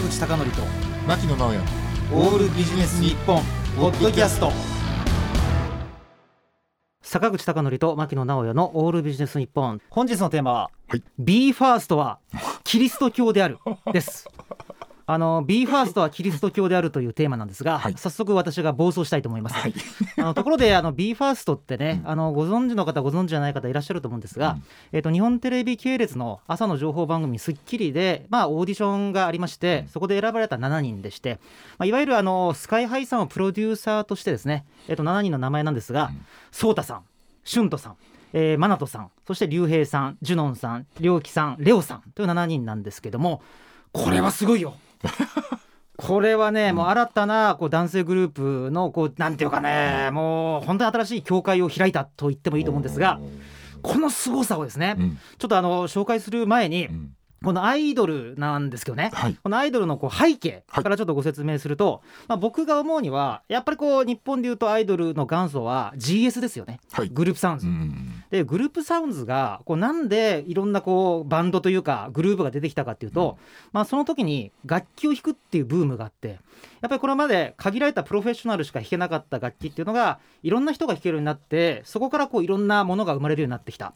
坂口孝則と牧野直哉。オールビジネス日本ポッドキャスト。坂口孝則と牧野直哉のオールビジネス日本。本日のテーマは、はい。B ファーストはキリスト教である。ですあの B ファーストはキリスト教であるというテーマなんですが、はい。早速私が暴走したいと思います、はい。あのところであの B ファーストってね、あのご存知の方ご存知じゃない方いらっしゃると思うんですが、うん。えっと日本テレビ系列の朝の情報番組『スッキリ』でまあオーディションがありまして、そこで選ばれた7人でして、まあ、いわゆるあのスカイハイさんをプロデューサーとしてですね、えっと7人の名前なんですが、うん。ソータさんシュントさんえー、マナトさんそして竜兵さんジュノンさんリョウキさんレオさんという7人なんですけどもこれはすごいよ これはね、もう新たなこう男性グループのこうなんていうかねもう本当に新しい教会を開いたと言ってもいいと思うんですがこの凄さをですね、うんちょっとあの紹介する前に、うんこのアイドルなんですけどね、はい。このアイドルのこう背景はい。からちょっとご説明すると、まあ、僕が思うにはやっぱりこう日本でいうとアイドルの元祖は GS ですよね。はい。グループサウンズ。うんでグループサウンズがこうなんでいろんなこうバンドというかグループが出てきたかっていうと、まあ、その時に楽器を弾くっていうブームがあってやっぱりこれまで限られたプロフェッショナルしか弾けなかった楽器っていうのがいろんな人が弾けるようになってそこからこういろんなものが生まれるようになってきた。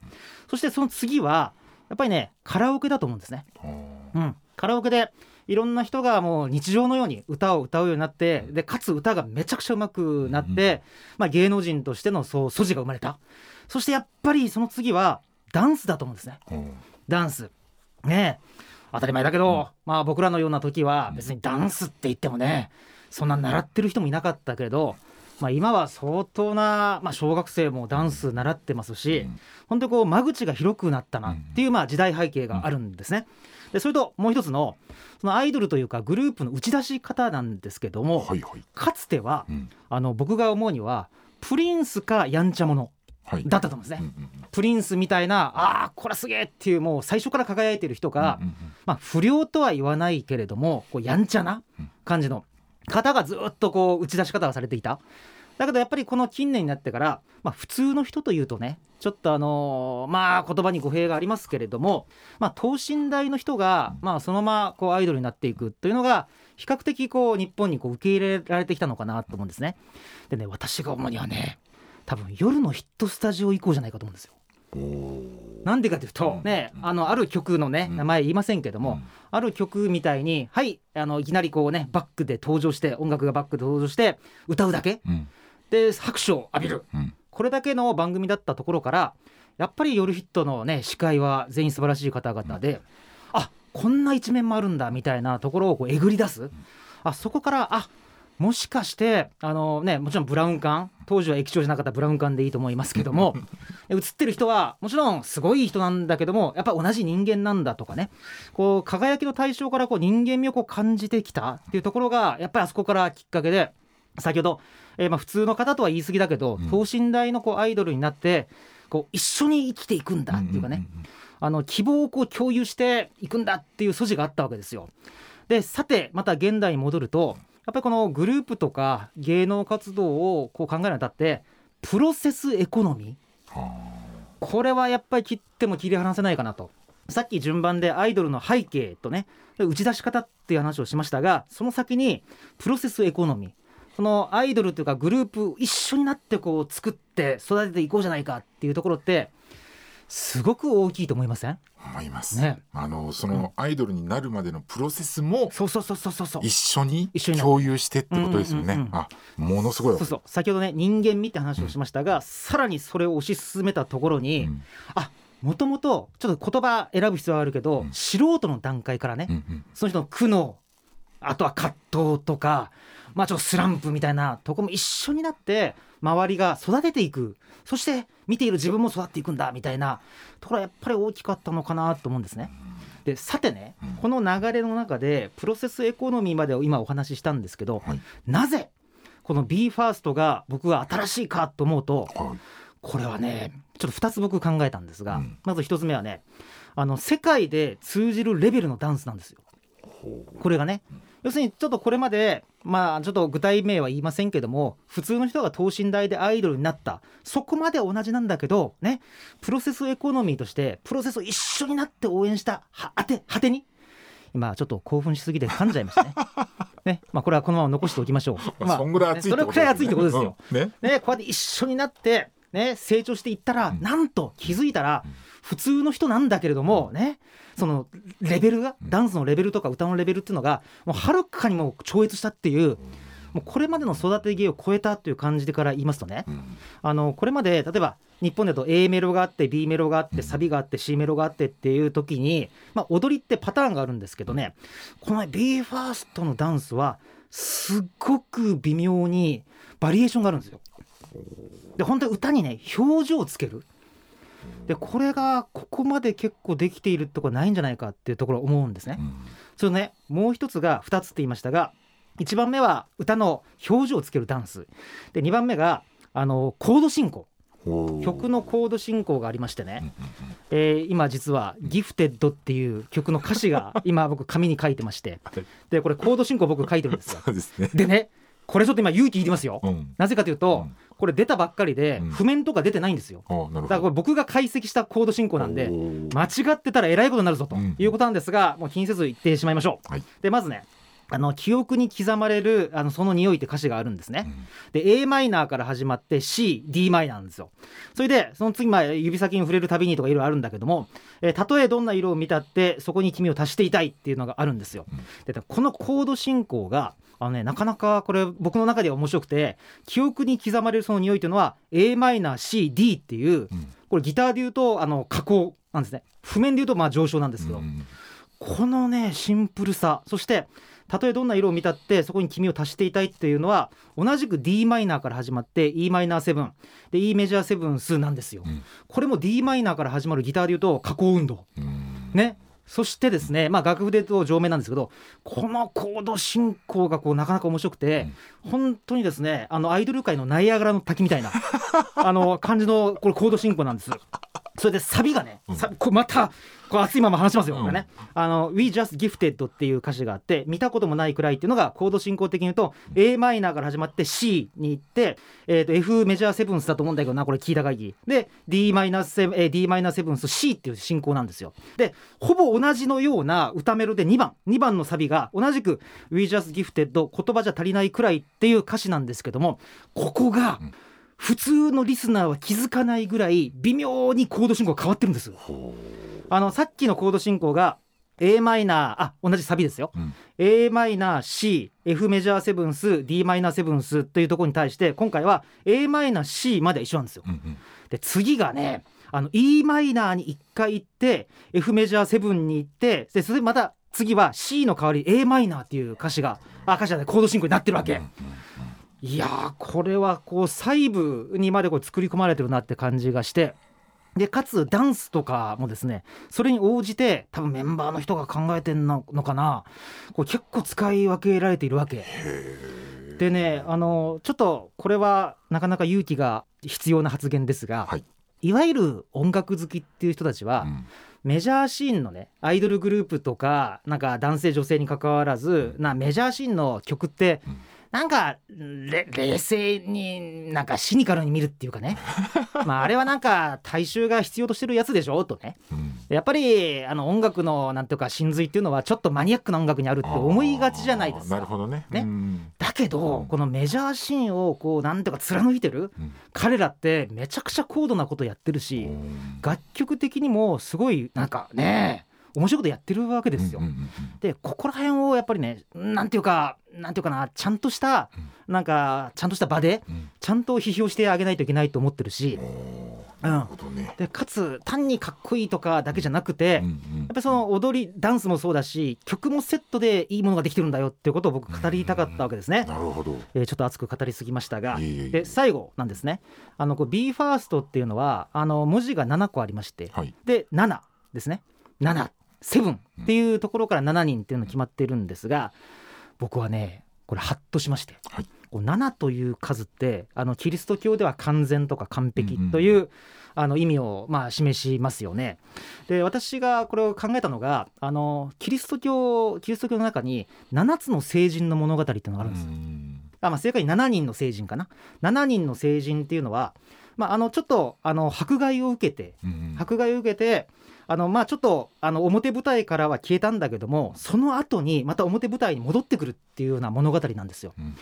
そしてその次はやっぱりねカラオケだと思うんですね。うん、カラオケでいろんな人がもう日常のように歌を歌うようになってでかつ歌がめちゃくちゃ上手くなって、まあ、芸能人としてのそう素地が生まれた。そしてやっぱりその次はダンスだと思うんですね。うん。ダンス。ねえ。当たり前だけど、まあ僕らのような時は別にダンスって言ってもねそんな習ってる人もいなかったけれど、まあ、今は相当な、まあ、小学生もダンス習ってますし、うん。本当にこう間口が広くなったなっていうまあ時代背景があるんですね。でそれともう一つのそのアイドルというかグループの打ち出し方なんですけども、はいはい。かつてはうん。あの僕が思うにはプリンスかやんちゃ者はい。だったと思うんですね。うんうんプリンスみたいなああこれはすげえっていうもう最初から輝いてる人が、うんうんまあ、不良とは言わないけれどもこうやんちゃな感じの方がずっとこう打ち出し方がされていただけどやっぱりこの近年になってから、まあ、普通の人というとねちょっとあのーまあ言葉に語弊がありますけれども、まあ、等身大の人が、まあ、そのままこうアイドルになっていくというのが比較的こう日本にこう受け入れられてきたのかなと思うんですね。でね私が思うにはね多分夜のヒットスタジオ以降じゃないかと思うんですよ。なんでかというと、うん。ね、あのある曲のねうん。名前言いませんけども、うん。ある曲みたいにはいあのいきなりこうねバックで登場して音楽がバックで登場して歌うだけうん。で拍手を浴びる。うん。これだけの番組だったところからやっぱり夜ヒットのね司会は全員素晴らしい方々で、あこんな一面もあるんだみたいなところをこうえぐり出す、あそこからあもしかしてあのねもちろんブラウン管当時は液晶じゃなかったブラウン管でいいと思いますけども 映ってる人はもちろんすごい人なんだけどもやっぱ同じ人間なんだとかね。こう輝きの対象からこう人間味をこう感じてきたっていうところがやっぱりあそこからきっかけで先ほど、えーまあ普通の方とは言い過ぎだけど、うん。等身大のこうアイドルになってこう一緒に生きていくんだっていうかね、あの希望をこう共有していくんだっていう素地があったわけですよ。でさてまた現代に戻るとやっぱりこのグループとか芸能活動をこう考えるにあたってプロセスエコノミー。はこれはやっぱり切っても切り離せないかなと。さっき順番でアイドルの背景とねで打ち出し方っていう話をしましたがその先にプロセスエコノミー。そのアイドルというかグループ一緒になってこう作って育てていこうじゃないかっていうところってすごく大きいと思いません？あ思います。ね。あのそのアイドルになるまでのプロセスもそうそうそうそうそう。そう一緒に一緒に。なる共有してってことですよね。うんうんうんうん。あものすごいそうそう。先ほどね人間味って話をしましたが、さらにそれを推し進めたところに、うん。あもともとちょっと言葉選ぶ必要はあるけど、うん。素人の段階からね、うんうん。その人の苦悩あとは葛藤とか、まあ、ちょっとスランプみたいなとこも一緒になって周りが育てていく。そして見ている自分も育っていくんだ。みたいな。ところはやっぱり大きかったのかなと思うんですね。でさてね、うん。この流れの中でプロセスエコノミーまでを今お話ししたんですけど、はい。なぜこの b ファーストが僕は新しいかと思うとはい。これはねちょっと2つ僕考えたんですが、うん。まず1つ目はねあの世界で通じるレベルのダンスなんですよ。これがね要するにちょっとこれまでまあちょっと具体名は言いませんけども普通の人が等身大でアイドルになったそこまで同じなんだけどねプロセスエコノミーとしてプロセスを一緒になって応援したはあて果てに今ちょっと興奮しすぎて噛んじゃいましたね。ね、まあこれはこのまま残しておきましょう。まあそんぐらい熱いねそれくらい熱いってことですよ。うんねね、こうやって一緒になって、ね、成長していったら、うんなんと気づいたら、普通の人なんだけれども、ね、そのレベルが、うん。ダンスのレベルとか歌のレベルっていうのが、もうはるかにも超越したっていう、もうこれまでの育て芸を超えたという感じでから言いますとね、うん。あのこれまで例えば日本だと A メロがあって B メロがあっうん。てサビがあって C メロがあってっていう時に、まあ、踊りってパターンがあるんですけどねこの BE:FIRST のダンスはすっごく微妙にバリエーションがあるんですよ。で本当に歌にね表情をつける。でこれがここまで結構できているところないんじゃないかっていうところ思うんですね。うん。それねもう一つが2つって言いましたが1番目は歌の表情をつけるダンス。で2番目があのコード進行。曲のコード進行がありましてね、えー今実は「ギフテッド」っていう曲の歌詞が 今僕紙に書いてまして。はい。でこれコード進行僕書いてるんですよ。ですね。これちょっと今勇気いりますよ。うん。なぜかというとうんこれ出たばっかりでうん譜面とか出てないんですよ。だからこれ僕が解析したコード進行なんで間違ってたらえらいことになるぞとうんいうことなんですが、もう気にせず言ってしまいましょう。はいでまずねあの記憶に刻まれるあのその匂いって歌詞があるんですね。うんで a マイナーから始まって CD マイナーなんですよ。それでその次まあ指先に触れるたびにとかいろいろあるんだけども、えーたとえどんな色を見たってそこに君を足していたいっていうのがあるんですよ。でこのコード進行があのね、なかなかこれ僕の中では面白くて記憶に刻まれるその匂いというのは a マイナー CD っていううんこれギターで言うとあの下降なんですね譜面で言うとまあ上昇なんですけど、うんこのねシンプルさそしてたとえどんな色を見たってそこに君を足していたいっていうのは同じく d マイナーから始まって e マイナー7で e メジャーセブンスなんですよ、うん。これも d マイナーから始まるギターで言うと下降運動。うん。ね。そしてですねまあ楽譜で言うと上面なんですけどこのコード進行がこうなかなか面白くて、本当にですねあのアイドル界のナイアガラの滝みたいな あの感じのこれコード進行なんです。それでサビがね、さこれまたこう熱いまま話しますよ、これね。あの We Just Gifted っていう歌詞があって見たこともないくらいっていうのがコード進行的に言うと a マイナーから始まって C に行って、えー、と F メジャーセブンスだと思うんだけどなこれ聞いた限りで d マイナーセブン、えー、d マイナーセブンス C っていう進行なんですよ。でほぼ同じのような歌メロで2番。2番のサビが同じく We Just Gifted 言葉じゃ足りないくらいっていう歌詞なんですけどもここがうん普通のリスナーは気づかないぐらい微妙にコード進行が変わってるんです。ほあのさっきのコード進行が a マイナーあ同じサビですよ、ううん a マイナー C F メジャーセブンス d マイナーセブンスというところに対して今回は a マイナー C まで一緒なんですよ。うんうんで次がねあの e マイナーに1回行って F メジャー7に行ってでそれでまた次は C の代わり a マイナーっていう歌詞があ歌詞じゃないコード進行になってるわけ。いやーこれはこう細部にまでこう作り込まれてるなって感じがしてでかつダンスとかもですねそれに応じて多分メンバーの人が考えてんののかな。これ結構使い分けられているわけ。でねあのちょっとこれはなかなか勇気が必要な発言ですが、はい。いわゆる音楽好きっていう人たちは、うん。メジャーシーンのねアイドルグループとかなんか男性女性に関わらずなメジャーシーンの曲って、うんなんかれ冷静になんかシニカルに見るっていうかね。まああれはなんか大衆が必要としてるやつでしょとね。うん。やっぱりあの音楽のなんていうか真髄っていうのはちょっとマニアックな音楽にあるって思いがちじゃないですか。なる。ほどね。ね。うん。だけど、うん。このメジャーシーンをこうなんていうか貫いてるうん。彼らってめちゃくちゃ高度なことやってるし、うん。楽曲的にもすごいなんかね面白いことやってるわけですよ。うんうんうんでここら辺をやっぱりねなんていうかなんていうかなちゃんとしたなんかちゃんとした場でうんちゃんと批評してあげないといけないと思ってるしおーなるほどね。でかつ単にかっこいいとかだけじゃなくて、うんうんやっぱりその踊りダンスもそうだし曲もセットでいいものができてるんだよっていうことを僕語りたかったわけですね。なるほど。えーちょっと熱く語りすぎましたがで最後なんですねあのこう BE:FIRST っていうのはあの文字が7個ありましてはい。で7ですね7セブンっていうところから7人っていうの決まってるんですが僕はねこれハッとしまして、はい。こう7という数ってあのキリスト教では完全とか完璧という、あの意味をまあ示しますよね。で私がこれを考えたのがあのキリスト教キリスト教の中に7つの聖人の物語っていうのがあるんです。よ。うん。あまあ、正確に7人の聖人かな。7人の聖人っていうのは、まあ、あのちょっとあの迫害を受けてうん。迫害を受けてあのまあちょっとあの表舞台からは消えたんだけどもその後にまた表舞台に戻ってくるっていうような物語なんですよ。うん。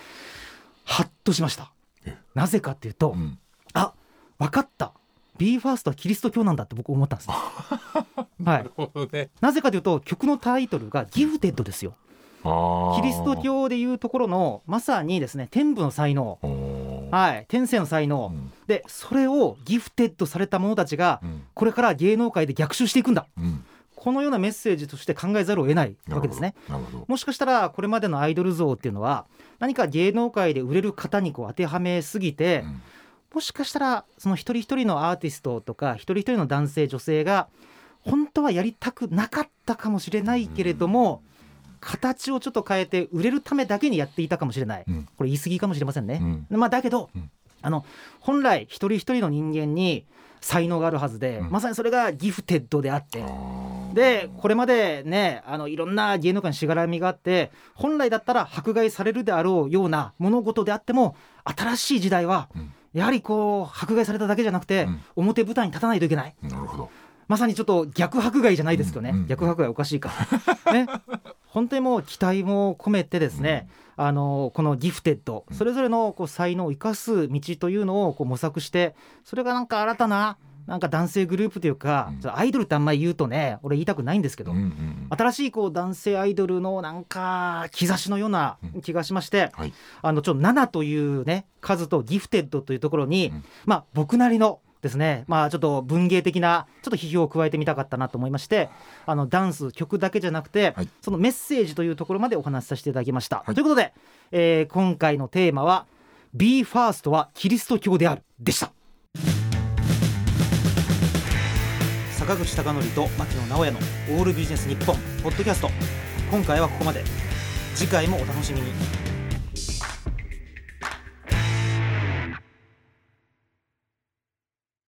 はっとしました。え。なぜかっていうと、うん。あ分かった。b ファーストはキリスト教なんだって僕思ったんです。ね。はないる、ほどね。なぜかというと曲のタイトルが「ギフテッド」ですよ。キリスト教でいうところのまさにですね天賦の才能、はい、天性の才能、うん。でそれをギフテッドされた者たちがうん。これから芸能界で逆襲していくんだ。うん。このようなメッセージとして考えざるを得ないわけですね。もしかしたらこれまでのアイドル像っていうのは何か芸能界で売れる方にこう当てはめすぎて、うん。もしかしたらその一人一人のアーティストとか一人一人の男性女性が本当はやりたくなかったかもしれないけれども、形をちょっと変えて売れるためだけにやっていたかもしれない、うん。これ言い過ぎかもしれませんね。うん。まあ、だけど、うん。あの本来一人一人の人間に才能があるはずで、うん。まさにそれがギフテッドであって。でこれまでねあのいろんな芸能界にしがらみがあって本来だったら迫害されるであろうような物事であっても新しい時代はうん。やはりこう迫害されただけじゃなくて、うん。表舞台に立たないといけない。なるほど。まさにちょっと逆迫害じゃないですけどね、うん。うん。逆迫害おかしいか。ね本当にもう期待も込めてですね、あのこのギフテッドそれぞれのこう才能を生かす道というのをこう模索してそれがなんか新たななんか男性グループというか、うん。アイドルってあんまり言うとね俺言いたくないんですけど、うんうん新しいこう男性アイドルのなんか兆しのような気がしまして、はい。あのちょっと7というね数とギフテッドというところに、うん。まあ僕なりのですね。まあちょっと文芸的なちょっと批評を加えてみたかったなと思いましてあのダンス曲だけじゃなくて、はい。そのメッセージというところまでお話しさせていただきました。はい。ということで、えー今回のテーマは「b ファーストはキリスト教である」でした。坂口孝則と牧野直哉の「オールビジネス日本ポッドキャスト。今回はここまで。次回もお楽しみに